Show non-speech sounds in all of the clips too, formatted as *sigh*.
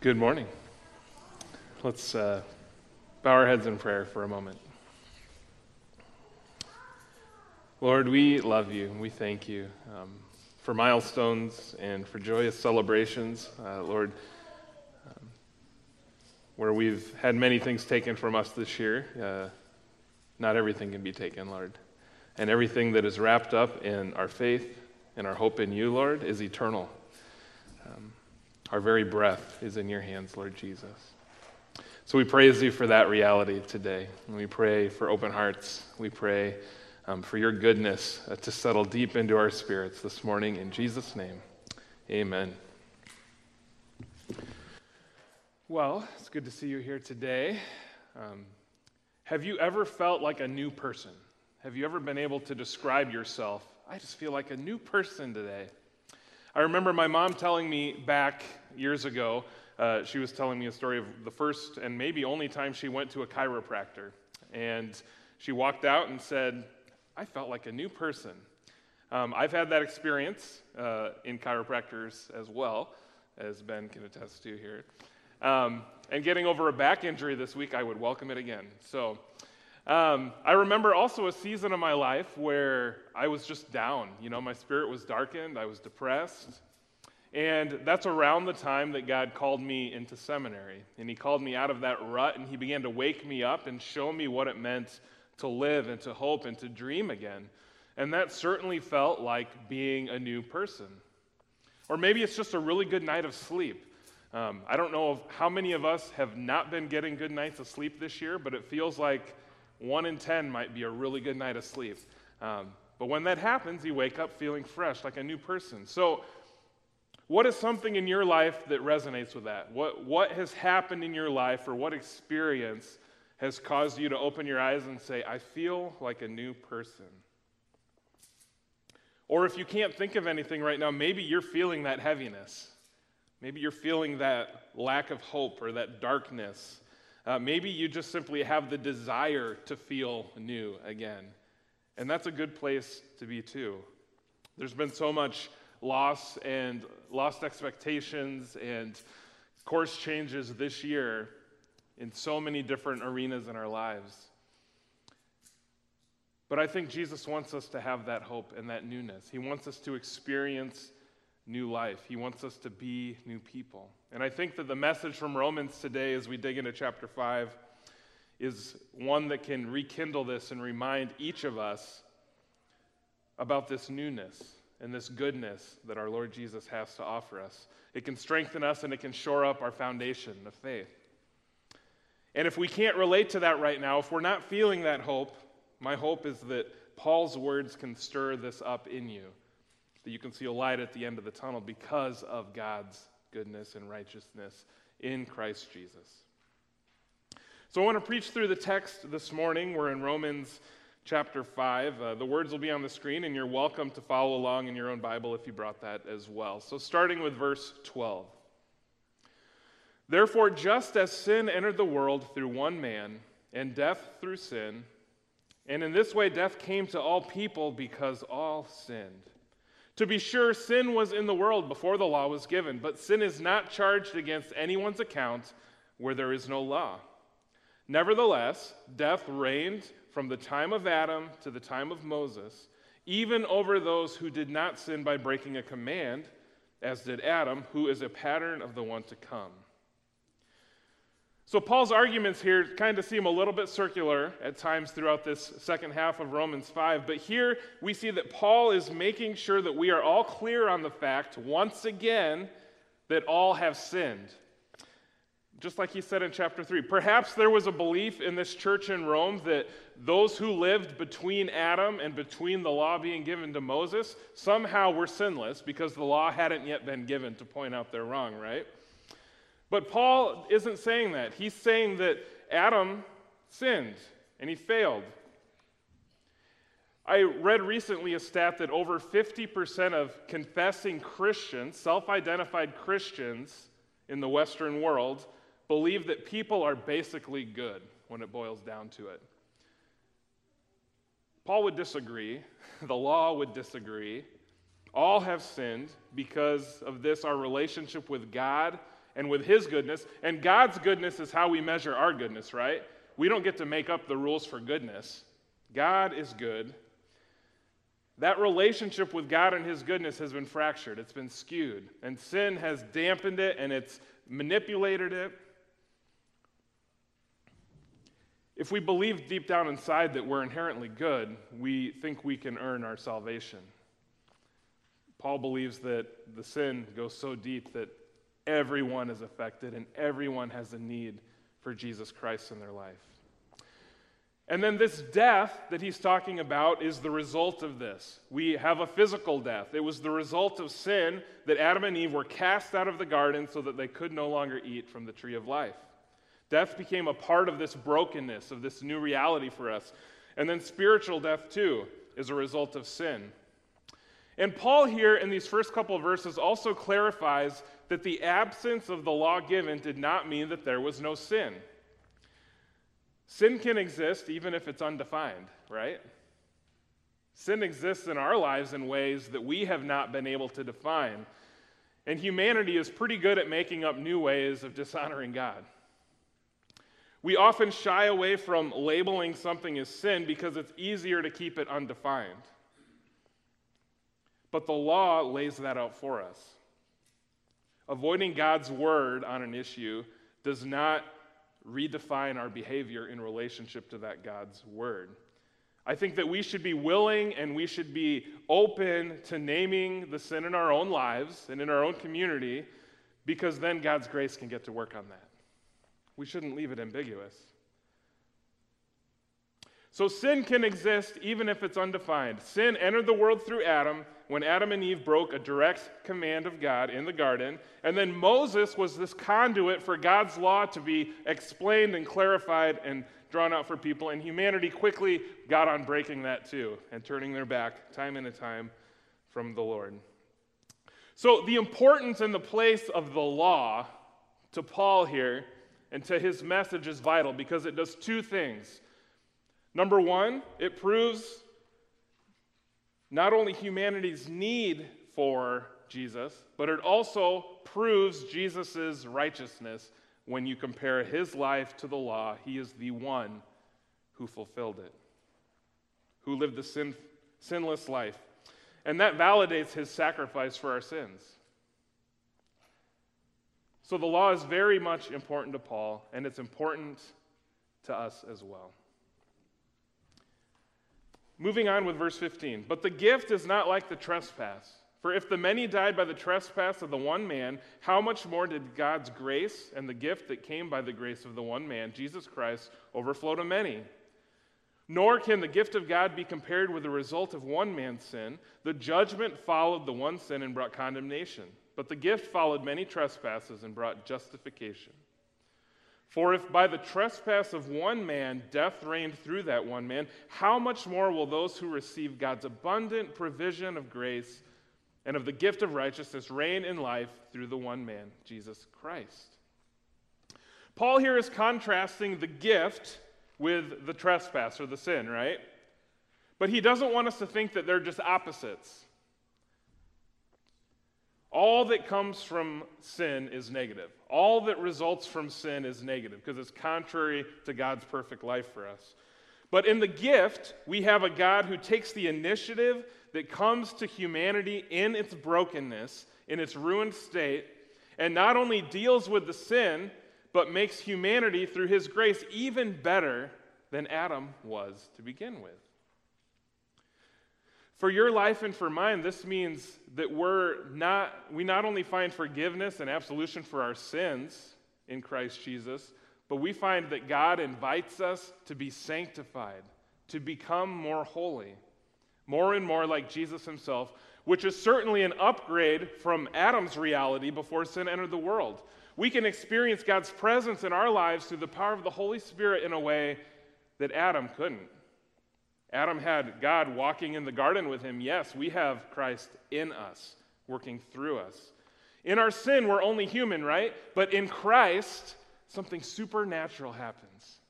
Good morning. Let's uh, bow our heads in prayer for a moment. Lord, we love you and we thank you um, for milestones and for joyous celebrations. Uh, Lord, um, where we've had many things taken from us this year, uh, not everything can be taken, Lord. And everything that is wrapped up in our faith and our hope in you, Lord, is eternal. Um, our very breath is in your hands, Lord Jesus. So we praise you for that reality today. And we pray for open hearts. We pray um, for your goodness uh, to settle deep into our spirits this morning. In Jesus' name, amen. Well, it's good to see you here today. Um, have you ever felt like a new person? Have you ever been able to describe yourself? I just feel like a new person today. I remember my mom telling me back years ago, uh, she was telling me a story of the first and maybe only time she went to a chiropractor. And she walked out and said, I felt like a new person. Um, I've had that experience uh, in chiropractors as well, as Ben can attest to here. Um, and getting over a back injury this week, I would welcome it again. So um, I remember also a season of my life where I was just down. You know, my spirit was darkened, I was depressed. And that's around the time that God called me into seminary. And He called me out of that rut and He began to wake me up and show me what it meant to live and to hope and to dream again. And that certainly felt like being a new person. Or maybe it's just a really good night of sleep. Um, I don't know how many of us have not been getting good nights of sleep this year, but it feels like one in 10 might be a really good night of sleep. Um, but when that happens, you wake up feeling fresh, like a new person. So, what is something in your life that resonates with that? What, what has happened in your life, or what experience has caused you to open your eyes and say, I feel like a new person? Or if you can't think of anything right now, maybe you're feeling that heaviness. Maybe you're feeling that lack of hope or that darkness uh, maybe you just simply have the desire to feel new again. And that's a good place to be too. There's been so much loss and lost expectations and course changes this year in so many different arenas in our lives. But I think Jesus wants us to have that hope and that newness. He wants us to experience new life. He wants us to be new people. And I think that the message from Romans today, as we dig into chapter 5, is one that can rekindle this and remind each of us about this newness and this goodness that our Lord Jesus has to offer us. It can strengthen us and it can shore up our foundation of faith. And if we can't relate to that right now, if we're not feeling that hope, my hope is that Paul's words can stir this up in you that you can see a light at the end of the tunnel because of God's goodness and righteousness in Christ Jesus. So I want to preach through the text this morning. We're in Romans chapter 5. Uh, the words will be on the screen, and you're welcome to follow along in your own Bible if you brought that as well. So starting with verse 12. Therefore, just as sin entered the world through one man, and death through sin, and in this way death came to all people because all sinned. To be sure, sin was in the world before the law was given, but sin is not charged against anyone's account where there is no law. Nevertheless, death reigned from the time of Adam to the time of Moses, even over those who did not sin by breaking a command, as did Adam, who is a pattern of the one to come. So, Paul's arguments here kind of seem a little bit circular at times throughout this second half of Romans 5, but here we see that Paul is making sure that we are all clear on the fact, once again, that all have sinned. Just like he said in chapter 3. Perhaps there was a belief in this church in Rome that those who lived between Adam and between the law being given to Moses somehow were sinless because the law hadn't yet been given to point out their wrong, right? But Paul isn't saying that. He's saying that Adam sinned and he failed. I read recently a stat that over 50% of confessing Christians, self identified Christians in the Western world, believe that people are basically good when it boils down to it. Paul would disagree, *laughs* the law would disagree. All have sinned because of this, our relationship with God and with His goodness. And God's goodness is how we measure our goodness, right? We don't get to make up the rules for goodness. God is good. That relationship with God and His goodness has been fractured, it's been skewed, and sin has dampened it and it's manipulated it. If we believe deep down inside that we're inherently good, we think we can earn our salvation. Paul believes that the sin goes so deep that everyone is affected and everyone has a need for Jesus Christ in their life. And then this death that he's talking about is the result of this. We have a physical death. It was the result of sin that Adam and Eve were cast out of the garden so that they could no longer eat from the tree of life. Death became a part of this brokenness, of this new reality for us. And then spiritual death, too, is a result of sin. And Paul, here in these first couple of verses, also clarifies that the absence of the law given did not mean that there was no sin. Sin can exist even if it's undefined, right? Sin exists in our lives in ways that we have not been able to define. And humanity is pretty good at making up new ways of dishonoring God. We often shy away from labeling something as sin because it's easier to keep it undefined. But the law lays that out for us. Avoiding God's word on an issue does not redefine our behavior in relationship to that God's word. I think that we should be willing and we should be open to naming the sin in our own lives and in our own community because then God's grace can get to work on that. We shouldn't leave it ambiguous. So sin can exist even if it's undefined. Sin entered the world through Adam when Adam and Eve broke a direct command of God in the garden. And then Moses was this conduit for God's law to be explained and clarified and drawn out for people. And humanity quickly got on breaking that too and turning their back time and time from the Lord. So, the importance and the place of the law to Paul here and to his message is vital because it does two things. Number one, it proves not only humanity's need for Jesus, but it also proves Jesus' righteousness when you compare his life to the law. He is the one who fulfilled it, who lived the sin, sinless life. And that validates his sacrifice for our sins. So the law is very much important to Paul, and it's important to us as well. Moving on with verse 15. But the gift is not like the trespass. For if the many died by the trespass of the one man, how much more did God's grace and the gift that came by the grace of the one man, Jesus Christ, overflow to many? Nor can the gift of God be compared with the result of one man's sin. The judgment followed the one sin and brought condemnation, but the gift followed many trespasses and brought justification. For if by the trespass of one man death reigned through that one man, how much more will those who receive God's abundant provision of grace and of the gift of righteousness reign in life through the one man, Jesus Christ? Paul here is contrasting the gift with the trespass or the sin, right? But he doesn't want us to think that they're just opposites. All that comes from sin is negative. All that results from sin is negative because it's contrary to God's perfect life for us. But in the gift, we have a God who takes the initiative that comes to humanity in its brokenness, in its ruined state, and not only deals with the sin, but makes humanity through his grace even better than Adam was to begin with. For your life and for mine, this means that we're not, we not only find forgiveness and absolution for our sins in Christ Jesus, but we find that God invites us to be sanctified, to become more holy, more and more like Jesus himself, which is certainly an upgrade from Adam's reality before sin entered the world. We can experience God's presence in our lives through the power of the Holy Spirit in a way that Adam couldn't. Adam had God walking in the garden with him. Yes, we have Christ in us, working through us. In our sin, we're only human, right? But in Christ, something supernatural happens.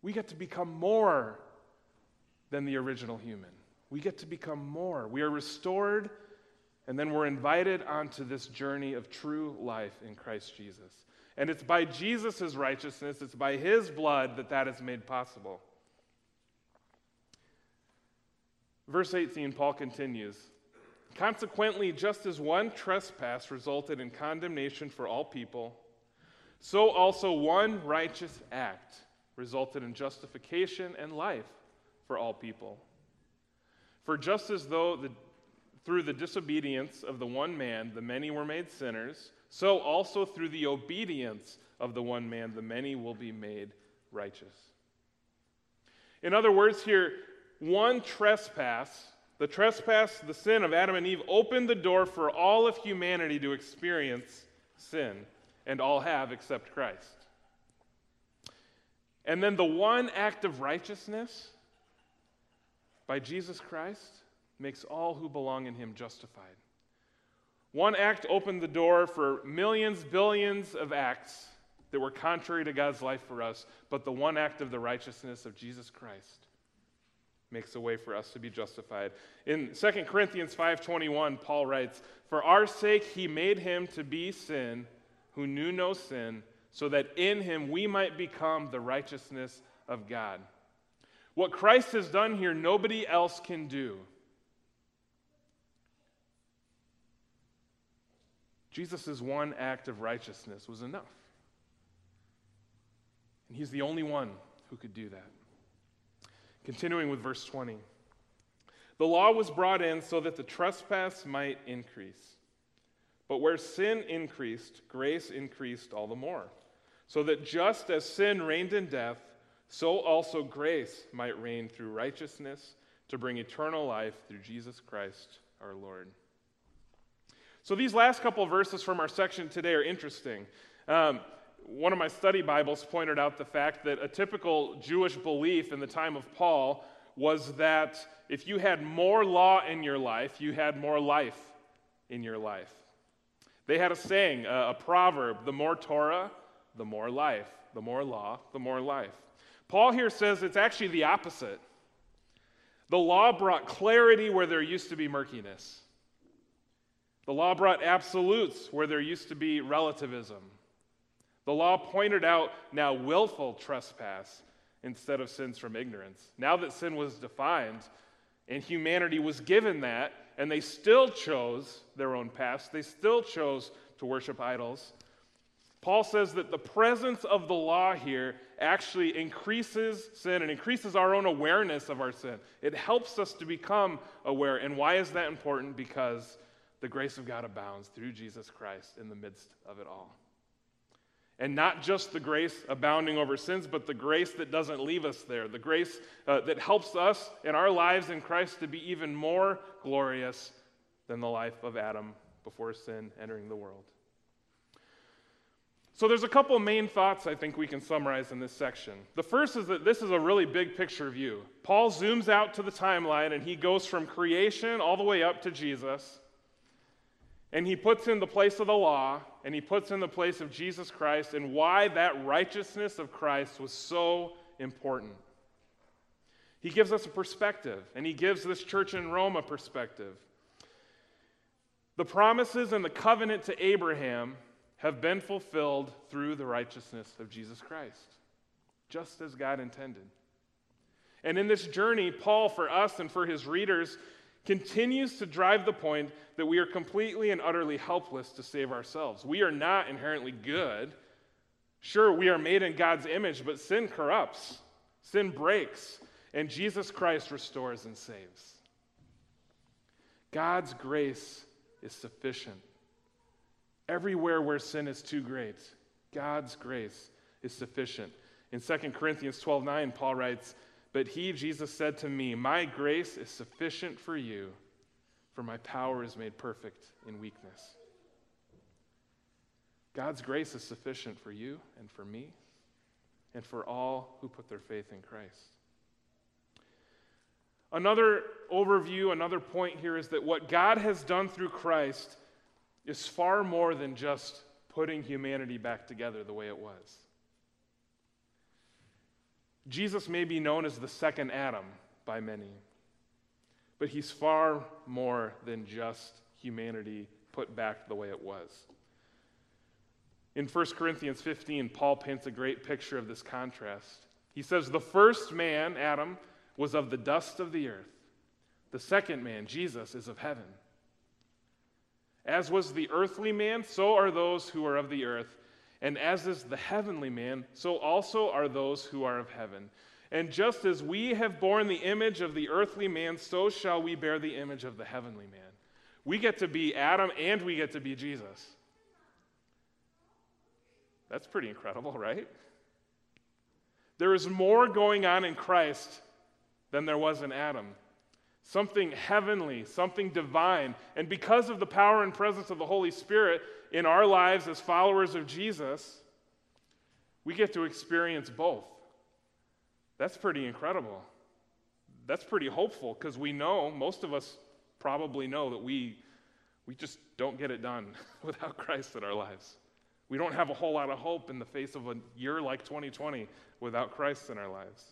We get to become more than the original human. We get to become more. We are restored And then we're invited onto this journey of true life in Christ Jesus. And it's by Jesus' righteousness, it's by his blood that that is made possible. Verse 18, Paul continues Consequently, just as one trespass resulted in condemnation for all people, so also one righteous act resulted in justification and life for all people. For just as though the, through the disobedience of the one man the many were made sinners, so also through the obedience of the one man the many will be made righteous. In other words, here, one trespass, the trespass, the sin of Adam and Eve, opened the door for all of humanity to experience sin, and all have except Christ. And then the one act of righteousness by Jesus Christ makes all who belong in him justified. One act opened the door for millions, billions of acts that were contrary to God's life for us, but the one act of the righteousness of Jesus Christ makes a way for us to be justified. In 2 Corinthians 5:21, Paul writes, "For our sake he made him to be sin who knew no sin, so that in him we might become the righteousness of God." What Christ has done here nobody else can do. Jesus' one act of righteousness was enough. And he's the only one who could do that. Continuing with verse 20. The law was brought in so that the trespass might increase. But where sin increased, grace increased all the more. So that just as sin reigned in death, so also grace might reign through righteousness to bring eternal life through Jesus Christ our Lord. So these last couple verses from our section today are interesting. Um, one of my study Bibles pointed out the fact that a typical Jewish belief in the time of Paul was that if you had more law in your life, you had more life in your life. They had a saying, a, a proverb the more Torah, the more life. The more law, the more life. Paul here says it's actually the opposite. The law brought clarity where there used to be murkiness. The law brought absolutes where there used to be relativism. The law pointed out now willful trespass instead of sins from ignorance. Now that sin was defined and humanity was given that, and they still chose their own past, they still chose to worship idols. Paul says that the presence of the law here actually increases sin and increases our own awareness of our sin. It helps us to become aware. And why is that important? Because the grace of God abounds through Jesus Christ in the midst of it all. And not just the grace abounding over sins, but the grace that doesn't leave us there, the grace uh, that helps us in our lives in Christ to be even more glorious than the life of Adam before sin entering the world. So there's a couple main thoughts I think we can summarize in this section. The first is that this is a really big picture view. Paul zooms out to the timeline and he goes from creation all the way up to Jesus. And he puts in the place of the law, and he puts in the place of Jesus Christ, and why that righteousness of Christ was so important. He gives us a perspective, and he gives this church in Rome a perspective. The promises and the covenant to Abraham have been fulfilled through the righteousness of Jesus Christ, just as God intended. And in this journey, Paul, for us and for his readers, continues to drive the point that we are completely and utterly helpless to save ourselves. We are not inherently good. Sure, we are made in God's image, but sin corrupts, sin breaks, and Jesus Christ restores and saves. God's grace is sufficient. Everywhere where sin is too great, God's grace is sufficient. In 2 Corinthians 12 9, Paul writes, but he, Jesus, said to me, My grace is sufficient for you, for my power is made perfect in weakness. God's grace is sufficient for you and for me and for all who put their faith in Christ. Another overview, another point here is that what God has done through Christ is far more than just putting humanity back together the way it was. Jesus may be known as the second Adam by many, but he's far more than just humanity put back the way it was. In 1 Corinthians 15, Paul paints a great picture of this contrast. He says, The first man, Adam, was of the dust of the earth. The second man, Jesus, is of heaven. As was the earthly man, so are those who are of the earth. And as is the heavenly man, so also are those who are of heaven. And just as we have borne the image of the earthly man, so shall we bear the image of the heavenly man. We get to be Adam and we get to be Jesus. That's pretty incredible, right? There is more going on in Christ than there was in Adam. Something heavenly, something divine. And because of the power and presence of the Holy Spirit in our lives as followers of Jesus, we get to experience both. That's pretty incredible. That's pretty hopeful because we know, most of us probably know that we, we just don't get it done *laughs* without Christ in our lives. We don't have a whole lot of hope in the face of a year like 2020 without Christ in our lives.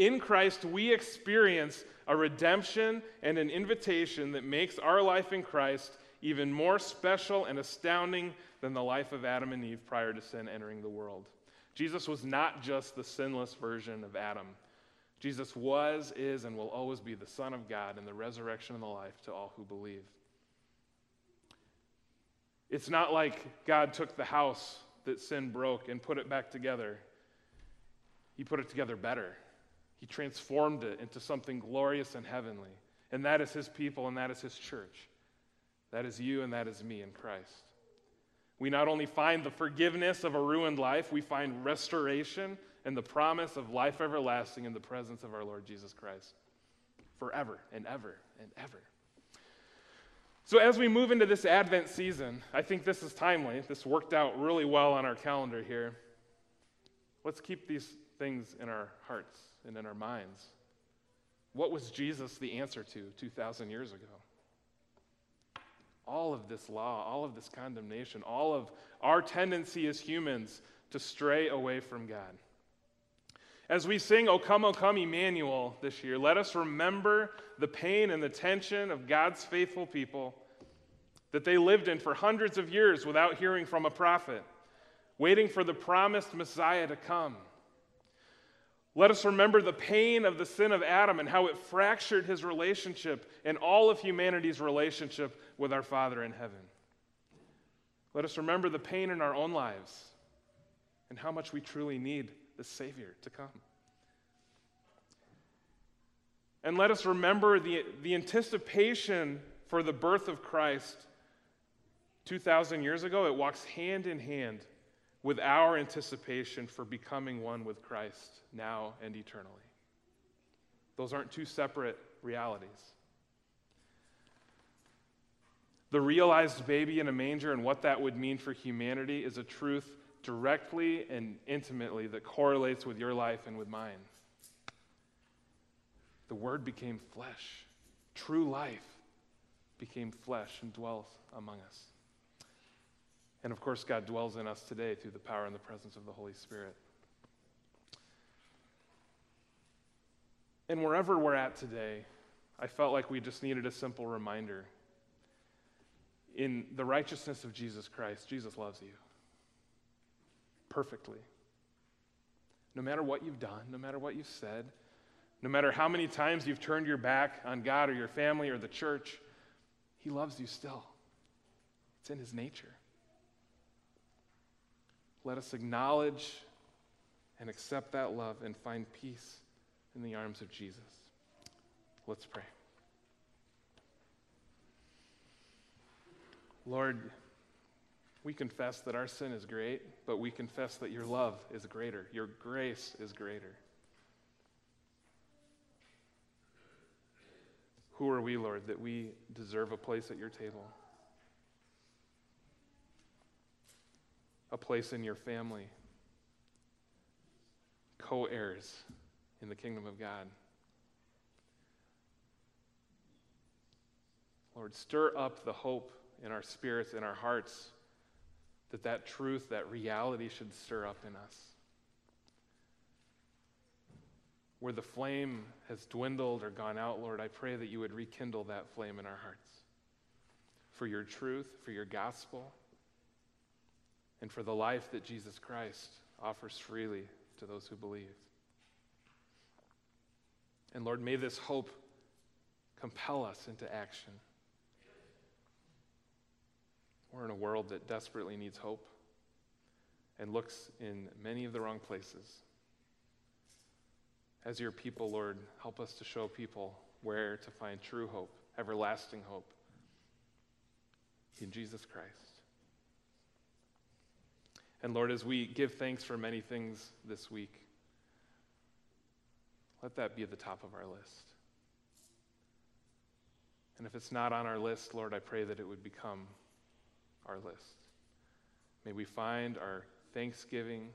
In Christ, we experience a redemption and an invitation that makes our life in Christ even more special and astounding than the life of Adam and Eve prior to sin entering the world. Jesus was not just the sinless version of Adam. Jesus was, is, and will always be the Son of God and the resurrection and the life to all who believe. It's not like God took the house that sin broke and put it back together. He put it together better. He transformed it into something glorious and heavenly. And that is His people and that is His church. That is you and that is me in Christ. We not only find the forgiveness of a ruined life, we find restoration and the promise of life everlasting in the presence of our Lord Jesus Christ forever and ever and ever. So, as we move into this Advent season, I think this is timely. This worked out really well on our calendar here. Let's keep these things in our hearts and in our minds. What was Jesus the answer to 2,000 years ago? all of this law, all of this condemnation, all of our tendency as humans to stray away from God. As we sing, O come, O come, Emmanuel, this year, let us remember the pain and the tension of God's faithful people that they lived in for hundreds of years without hearing from a prophet, waiting for the promised Messiah to come. Let us remember the pain of the sin of Adam and how it fractured his relationship and all of humanity's relationship with our Father in heaven. Let us remember the pain in our own lives and how much we truly need the Savior to come. And let us remember the, the anticipation for the birth of Christ 2,000 years ago. It walks hand in hand with our anticipation for becoming one with Christ now and eternally. Those aren't two separate realities. The realized baby in a manger and what that would mean for humanity is a truth directly and intimately that correlates with your life and with mine. The Word became flesh. True life became flesh and dwells among us. And of course, God dwells in us today through the power and the presence of the Holy Spirit. And wherever we're at today, I felt like we just needed a simple reminder. In the righteousness of Jesus Christ, Jesus loves you perfectly. No matter what you've done, no matter what you've said, no matter how many times you've turned your back on God or your family or the church, He loves you still. It's in His nature. Let us acknowledge and accept that love and find peace in the arms of Jesus. Let's pray. Lord, we confess that our sin is great, but we confess that your love is greater, your grace is greater. Who are we, Lord, that we deserve a place at your table? A place in your family, co heirs in the kingdom of God. Lord, stir up the hope in our spirits, in our hearts, that that truth, that reality should stir up in us. Where the flame has dwindled or gone out, Lord, I pray that you would rekindle that flame in our hearts. for your truth, for your gospel, and for the life that Jesus Christ offers freely to those who believe. And Lord, may this hope compel us into action. We're in a world that desperately needs hope and looks in many of the wrong places. As your people, Lord, help us to show people where to find true hope, everlasting hope in Jesus Christ. And Lord, as we give thanks for many things this week, let that be at the top of our list. And if it's not on our list, Lord, I pray that it would become our list. May we find our thanksgiving,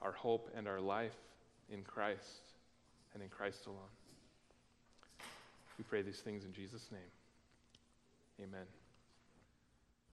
our hope, and our life in Christ and in Christ alone. We pray these things in Jesus' name. Amen.